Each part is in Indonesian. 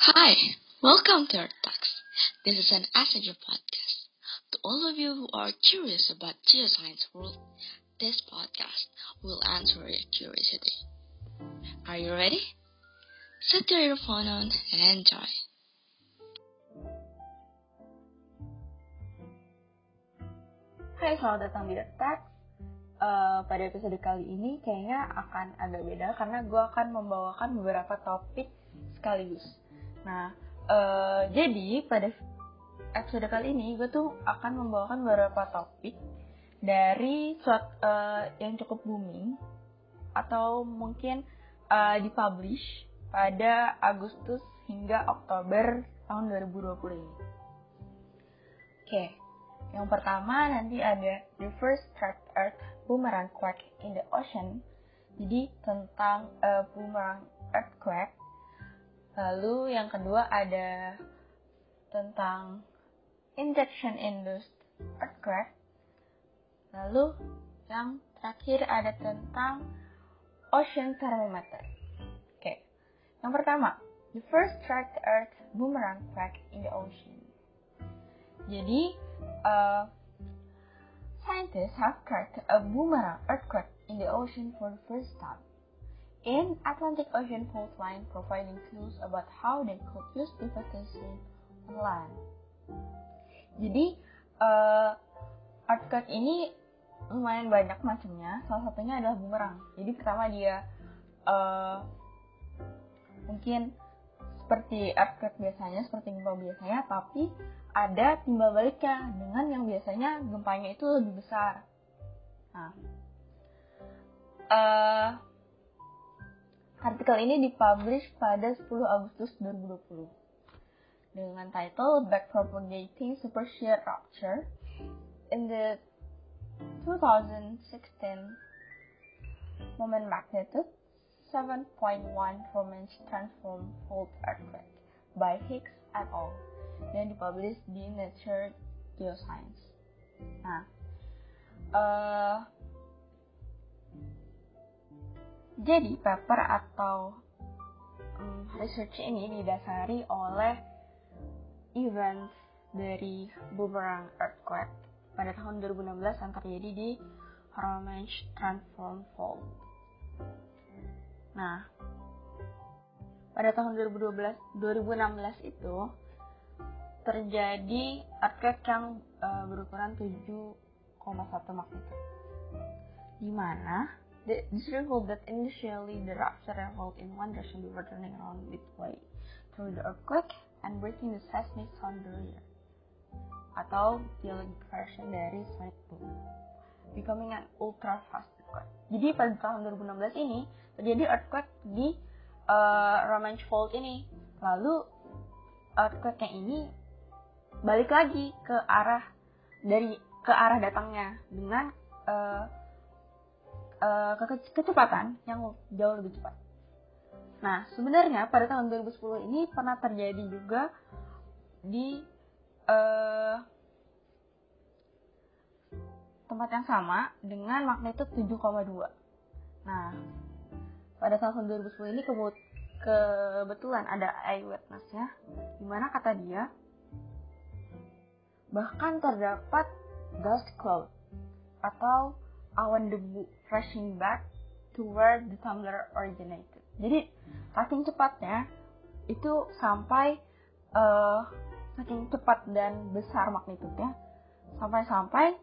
Hi, welcome to our talks. This is an Assanger podcast. To all of you who are curious about geoscience world, this podcast will answer your curiosity. Are you ready? Set your earphone on and enjoy. Hai, selamat datang di Attack. Uh, pada episode kali ini kayaknya akan agak beda karena gue akan membawakan beberapa topik sekaligus. Nah, uh, jadi pada episode kali ini gue tuh akan membawakan beberapa topik dari suatu uh, yang cukup booming atau mungkin uh, dipublish pada Agustus hingga Oktober tahun 2020 ini. Oke, okay. yang pertama nanti ada The First Trapped Earth Boomerang Quake in the Ocean. Jadi tentang uh, boomerang earthquake. Lalu yang kedua ada tentang injection induced earthquake. Lalu yang terakhir ada tentang ocean thermometer. Oke. Okay. Yang pertama, the first tracked earth boomerang quake in the ocean. Jadi, uh, scientists have tracked a boomerang earthquake in the ocean for the first time. In Atlantic Ocean fault line providing clues about how they could use on land. Jadi, uh, earthquake ini lumayan banyak macamnya. Salah satunya adalah boomerang. Jadi pertama dia uh, mungkin seperti earthquake biasanya, seperti gempa biasanya, tapi ada timbal baliknya dengan yang biasanya gempanya itu lebih besar. Nah, uh, artikel ini dipublish pada 10 Agustus 2020 dengan title Backpropagating Super Shear Rupture in the 2016 moment magnitude 7.1 Romansh transform fault earthquake by Hicks et al. dan dipublish di Nature Geoscience. Nah, uh, jadi paper atau um, research ini didasari oleh event dari Boomerang Earthquake pada tahun 2016 yang terjadi di Romansh Transform Fault. Nah, pada tahun 2012 2016 itu terjadi earthquake yang uh, berukuran 7,1 magnitude. Di mana the, this revealed that initially the rupture revolved in one direction before turning around midway through the earthquake and breaking the seismic sound barrier atau geologic version dari sonic boom becoming an ultra fast earthquake. Jadi pada tahun 2016 ini terjadi earthquake di uh, Romansh Fault ini. Lalu earthquake yang ini balik lagi ke arah dari ke arah datangnya dengan uh, uh, ke kecepatan yang jauh lebih cepat. Nah, sebenarnya pada tahun 2010 ini pernah terjadi juga di uh, tempat yang sama dengan magnitude 7,2. Nah, pada tahun 2010 ini kebetulan ada eyewitness-nya, di mana kata dia bahkan terdapat dust cloud atau awan debu rushing back to where the tumbler originated. Jadi saking cepatnya itu sampai uh, saking cepat dan besar magnitudenya sampai-sampai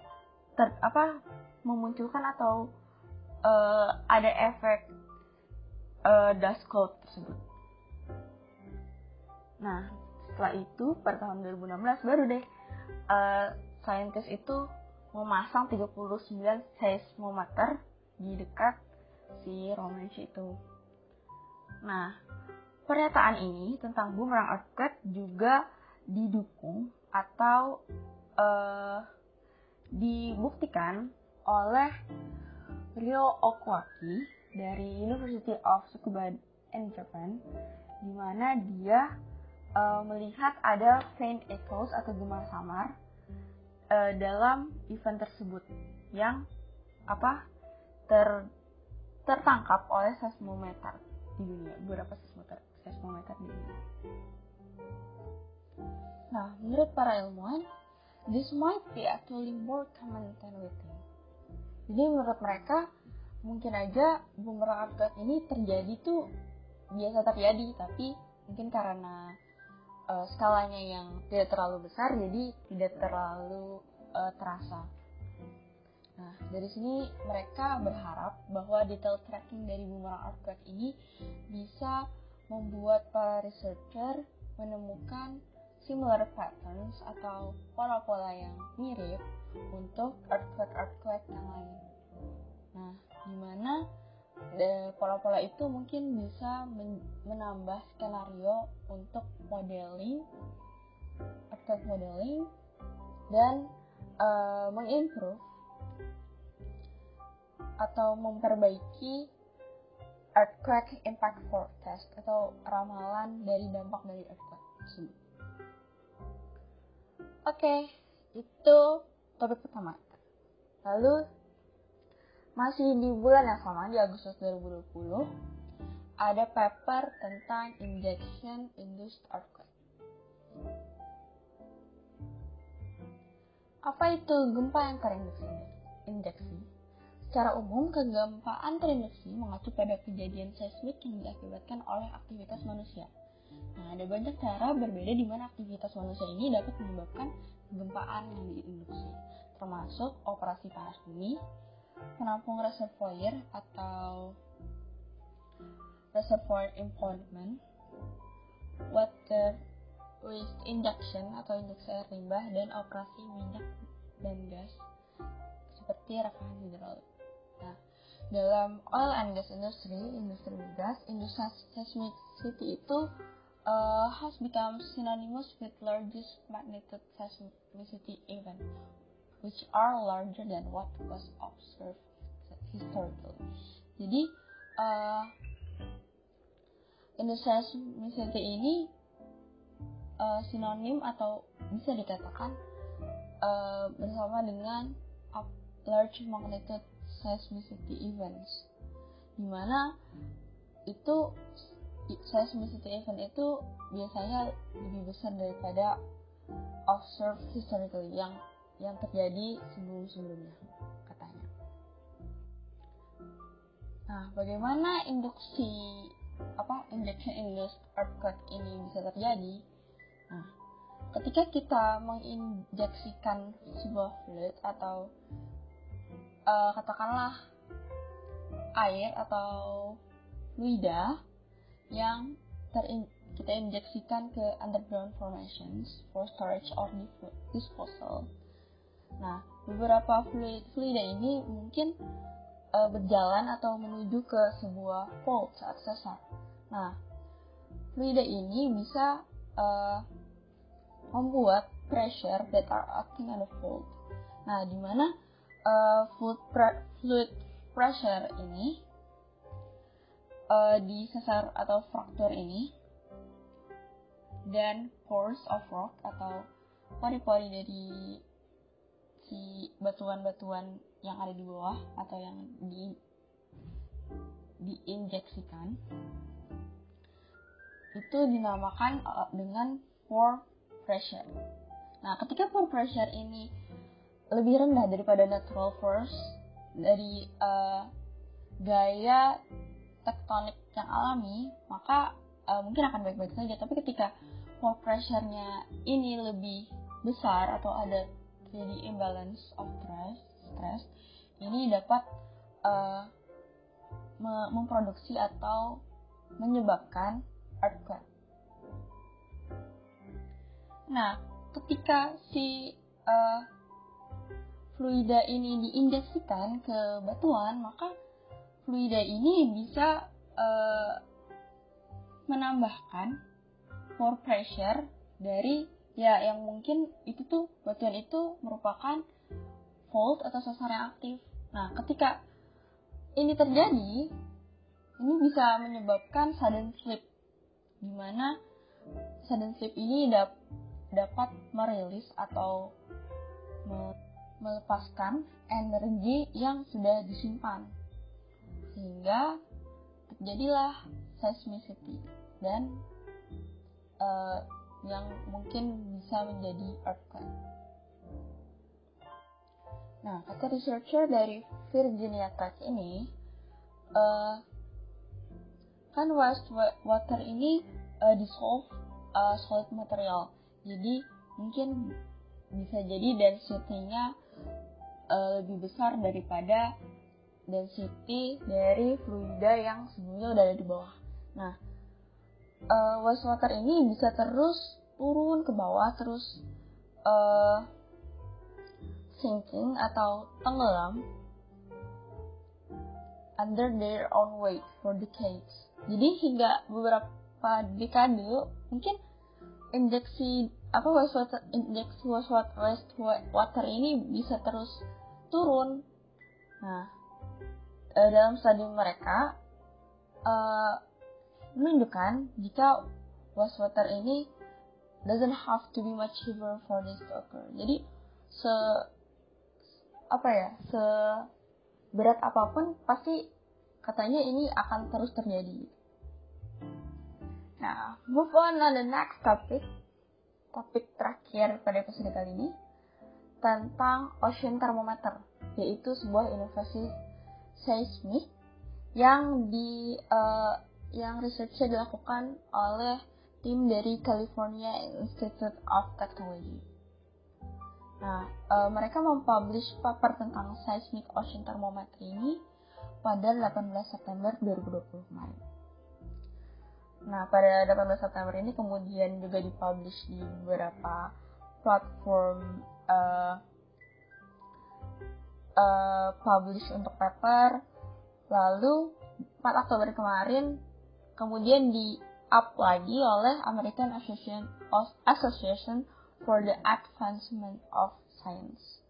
ter apa memunculkan atau uh, ada efek uh, dust cloud tersebut. Nah, setelah itu pada tahun 2016 baru deh uh, saintis itu memasang 39 seismometer di dekat si Romansh itu. Nah, pernyataan ini tentang boomerang earthquake juga didukung atau uh, dibuktikan oleh Ryo Okwaki dari University of Tsukuba in Japan, di mana dia uh, melihat ada faint echoes atau gema samar uh, dalam event tersebut yang apa ter tertangkap oleh seismometer di dunia beberapa seismometer seismometer di dunia. Nah, menurut para ilmuwan, this might be actually more common than we think. Jadi menurut mereka, mungkin aja bumerang ini terjadi tuh biasa terjadi, tapi mungkin karena uh, skalanya yang tidak terlalu besar, jadi tidak terlalu uh, terasa. Nah, dari sini mereka berharap bahwa detail tracking dari bumerang earthquake ini bisa membuat para researcher menemukan similar patterns atau pola-pola yang mirip untuk earthquake-earthquake yang lain. Nah, di mana pola-pola itu mungkin bisa menambah skenario untuk modeling, earthquake modeling, dan uh, mengimprove atau memperbaiki earthquake impact forecast atau ramalan dari dampak dari earthquake. Oke, itu topik pertama. Lalu masih di bulan yang sama di Agustus 2020 ada paper tentang injection induced earthquake. Apa itu gempa yang terinjeksi? Injeksi. Secara umum, kegempaan terinjeksi mengacu pada kejadian seismik yang diakibatkan oleh aktivitas manusia. Nah, ada banyak cara berbeda di mana aktivitas manusia ini dapat menyebabkan kegempaan yang diinduksi, termasuk operasi panas bumi, penampung reservoir atau reservoir impoundment, water waste injection atau injeksi air limbah, dan operasi minyak dan gas seperti rekahan hidrolik. Nah, dalam oil and gas industry, industri gas, industri seismicity itu uh, has become synonymous with largest magnitude seismicity event, which are larger than what was observed historically. Jadi, uh, industri seismicity ini uh, sinonim atau bisa dikatakan uh, bersama dengan large magnitude seismicity events, di mana itu seismicity event itu biasanya lebih besar daripada observed historically yang yang terjadi sebelum-sebelumnya katanya. Nah, bagaimana induksi apa injection induced earthquake ini bisa terjadi? Nah, ketika kita menginjeksikan sebuah fluid atau uh, katakanlah air atau fluida yang terin kita injeksikan ke underground formations for storage or disposal. Nah, beberapa fluid fluida ini mungkin uh, berjalan atau menuju ke sebuah fault saat sesar. Nah, fluida ini bisa uh, membuat pressure that are acting on the fault. Nah, di mana uh, fluid, pre fluid pressure ini uh, di sesar atau fraktur ini dan pores of rock atau pori-pori dari si batuan-batuan yang ada di bawah atau yang di diinjeksikan itu dinamakan uh, dengan pore pressure. Nah, ketika pore pressure ini lebih rendah daripada natural force dari uh, gaya tektonik yang alami, maka uh, mungkin akan baik-baik saja. Tapi ketika pore pressure-nya ini lebih besar atau ada terjadi imbalance of stress, stress ini dapat uh, memproduksi atau menyebabkan earthquake. Nah, ketika si uh, fluida ini diinjeksikan ke batuan, maka fluida ini bisa uh, menambahkan pore pressure dari ya yang mungkin itu tuh batuan itu merupakan fault atau sesar yang aktif. Nah, ketika ini terjadi, ini bisa menyebabkan sudden slip, di mana sudden slip ini dap dapat merilis atau melepaskan energi yang sudah disimpan sehingga terjadilah seismicity dan uh, yang mungkin bisa menjadi earthquake. Nah, kata researcher dari Virginia Tech ini, uh, kan waste water ini uh, dissolve uh, solid material. Jadi mungkin bisa jadi density-nya uh, lebih besar daripada density dari fluida yang sebelumnya udah ada di bawah. Nah, uh, wastewater ini bisa terus turun ke bawah terus uh, sinking atau tenggelam under their own weight for decades. Jadi hingga beberapa dekade mungkin injeksi apa wastewater injeksi wastewater wastewater ini bisa terus turun. Nah, uh, dalam stadium mereka uh, menunjukkan jika wastewater ini doesn't have to be much heavier for this to occur. Jadi se apa ya se berat apa pun pasti katanya ini akan terus terjadi. Nah, move on on the next topic. Topik terakhir pada episode kali ini tentang ocean thermometer, yaitu sebuah inovasi seismik yang di uh, yang researchnya dilakukan oleh tim dari California Institute of Technology. Nah, e, mereka mempublish paper tentang seismic ocean thermometer ini pada 18 September 2020 kemarin. Nah, pada 18 September ini kemudian juga dipublish di beberapa platform uh, uh, publish untuk paper. Lalu 4 Oktober kemarin kemudian di up lagi oleh American Association of Association for the Advancement of Science.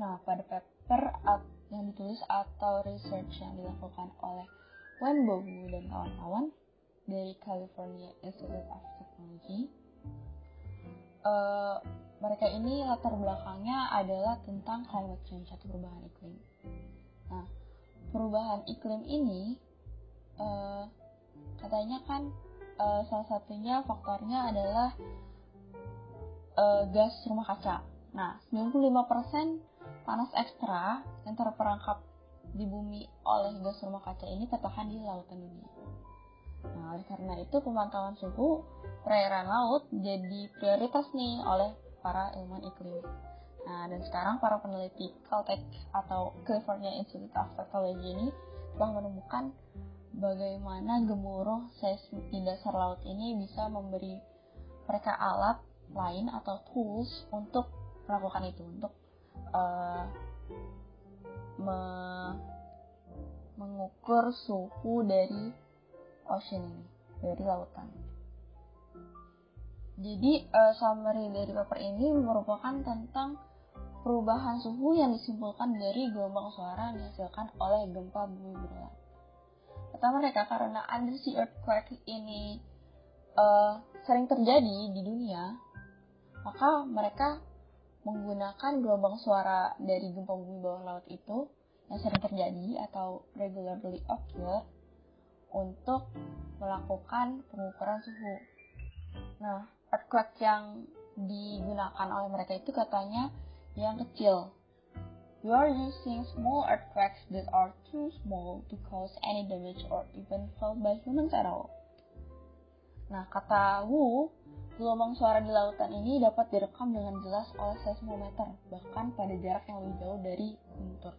Nah, pada paper yang ditulis atau research yang dilakukan oleh Wen Bogu dan kawan-kawan dari California Institute of Technology, uh, mereka ini latar belakangnya adalah tentang climate change atau perubahan iklim. Nah, perubahan iklim ini uh, katanya kan uh, salah satunya faktornya adalah uh, gas rumah kaca. Nah, 95% panas ekstra yang terperangkap di bumi oleh gas rumah kaca ini tertahan di lautan dunia. Nah, oleh karena itu pemantauan suhu perairan laut jadi prioritas nih oleh para ilmuwan iklim. Nah, dan sekarang para peneliti Caltech atau California Institute of Technology ini telah menemukan bagaimana gemuruh seismik di dasar laut ini bisa memberi mereka alat lain atau tools untuk melakukan itu untuk uh, me mengukur suhu dari ocean ini dari lautan. Jadi uh, summary dari paper ini merupakan tentang perubahan suhu yang disimpulkan dari gelombang suara yang dihasilkan oleh gempa bumi berulang. Kata mereka karena undersea earthquake ini uh, sering terjadi di dunia, maka mereka menggunakan gelombang suara dari gempa bumi bawah laut itu yang sering terjadi atau regularly occur untuk melakukan pengukuran suhu. Nah, earthquake yang digunakan oleh mereka itu katanya yang kecil We are using small earthquakes that are too small to cause any damage or even felt by humans at all. Nah, kata Wu, gelombang suara di lautan ini dapat direkam dengan jelas oleh seismometer, bahkan pada jarak yang lebih jauh dari guntur.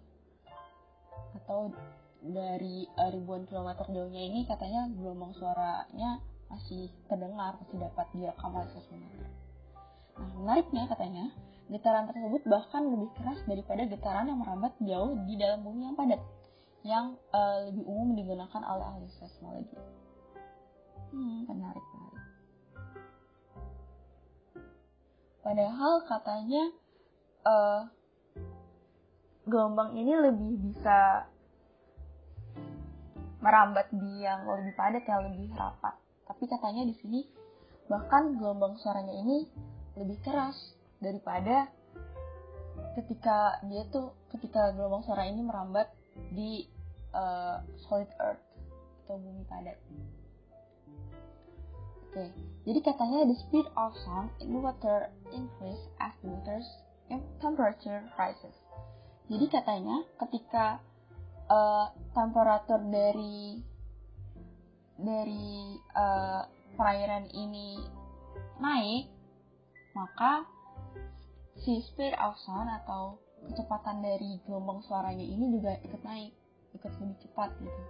Atau dari uh, ribuan kilometer jauhnya ini katanya gelombang suaranya masih terdengar, masih dapat direkam oleh seismometer. Nah, menariknya katanya, Getaran tersebut bahkan lebih keras daripada getaran yang merambat jauh di dalam bumi yang padat, yang uh, lebih umum digunakan oleh ahli seismologi. Hmm, menarik, menarik. Padahal katanya uh, gelombang ini lebih bisa merambat di yang lebih padat, yang lebih rapat. Tapi katanya di sini bahkan gelombang suaranya ini lebih keras daripada ketika dia tuh ketika gelombang suara ini merambat di uh, solid earth atau bumi padat. Oke, jadi katanya the speed of sound in water increase as the water's temperature rises. Jadi katanya ketika uh, temperatur dari dari uh, perairan ini naik, maka si speed of sound atau kecepatan dari gelombang suaranya ini juga ikut naik, ikut lebih cepat gitu.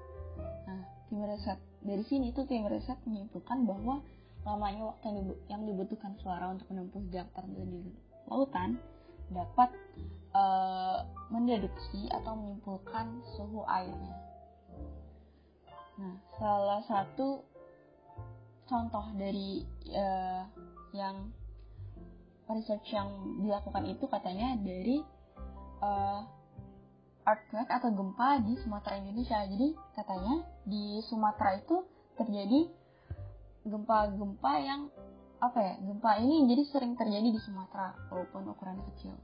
Nah, tim riset dari sini tuh tim riset menyimpulkan bahwa lamanya waktu yang dibutuhkan suara untuk menempuh jarak tertentu di lautan dapat uh, mendeduksi atau menyimpulkan suhu airnya. Nah, salah satu contoh dari uh, yang research yang dilakukan itu katanya dari uh, earthquake atau gempa di Sumatera Indonesia. Jadi katanya di Sumatera itu terjadi gempa-gempa yang apa ya? Gempa ini jadi sering terjadi di Sumatera walaupun ukuran kecil.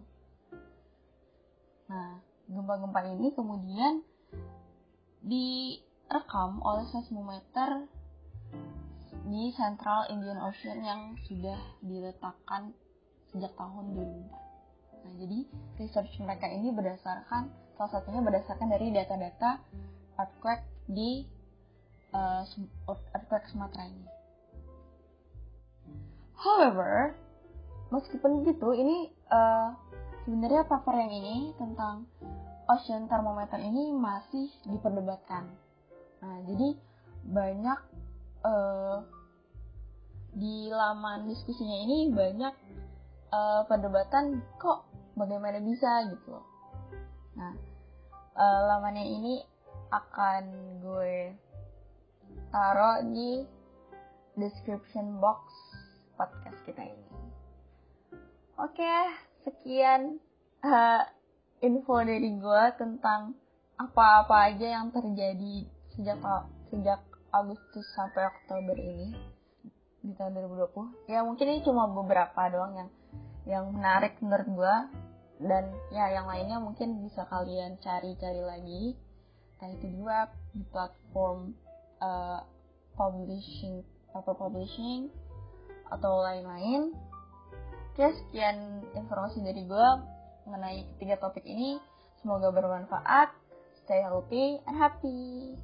Nah, gempa-gempa ini kemudian direkam oleh seismometer di Central Indian Ocean yang sudah diletakkan sejak tahun 2004. Nah, jadi research mereka ini berdasarkan salah satunya berdasarkan dari data-data earthquake di uh, earthquake Sumatera ini. However, meskipun gitu, ini uh, sebenarnya paper yang ini tentang ocean thermometer ini masih diperdebatkan. Nah, jadi banyak uh, di laman diskusinya ini banyak uh, perdebatan kok bagaimana bisa gitu. Nah, uh, lamannya ini akan gue taruh di description box podcast kita ini. Oke, sekian uh, info dari gue tentang apa-apa aja yang terjadi sejak sejak Agustus sampai Oktober ini di tahun 2020. Ya mungkin ini cuma beberapa doang yang yang menarik menurut gue dan ya yang lainnya mungkin bisa kalian cari-cari lagi entah itu web di platform uh, publishing paper publishing atau lain-lain Oke, sekian informasi dari gue mengenai ketiga topik ini. Semoga bermanfaat. Stay healthy and happy.